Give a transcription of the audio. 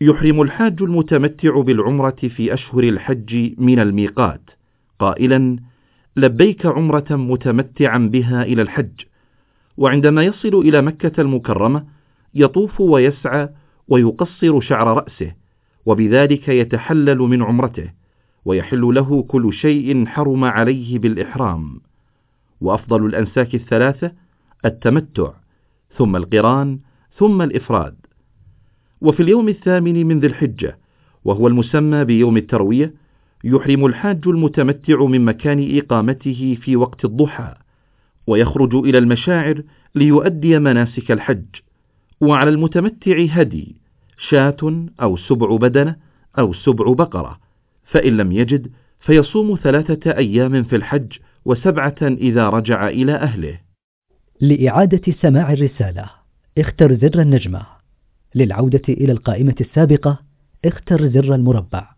يحرم الحاج المتمتع بالعمرة في أشهر الحج من الميقات. قائلا لبيك عمرة متمتعا بها إلى الحج. وعندما يصل إلى مكة المكرمة يطوف ويسعى ويقصر شعر رأسه وبذلك يتحلل من عمرته ويحل له كل شيء حرم عليه بالإحرام. وأفضل الأنساك الثلاثة التمتع ثم القران ثم الإفراد. وفي اليوم الثامن من ذي الحجة وهو المسمى بيوم التروية يحرم الحاج المتمتع من مكان إقامته في وقت الضحى ويخرج إلى المشاعر ليؤدي مناسك الحج وعلى المتمتع هدي شاة أو سبع بدنة أو سبع بقرة فإن لم يجد فيصوم ثلاثة أيام في الحج وسبعة إذا رجع إلى أهله. لإعادة سماع الرسالة اختر زر النجمة. للعودة إلى القائمة السابقة اختر زر المربع.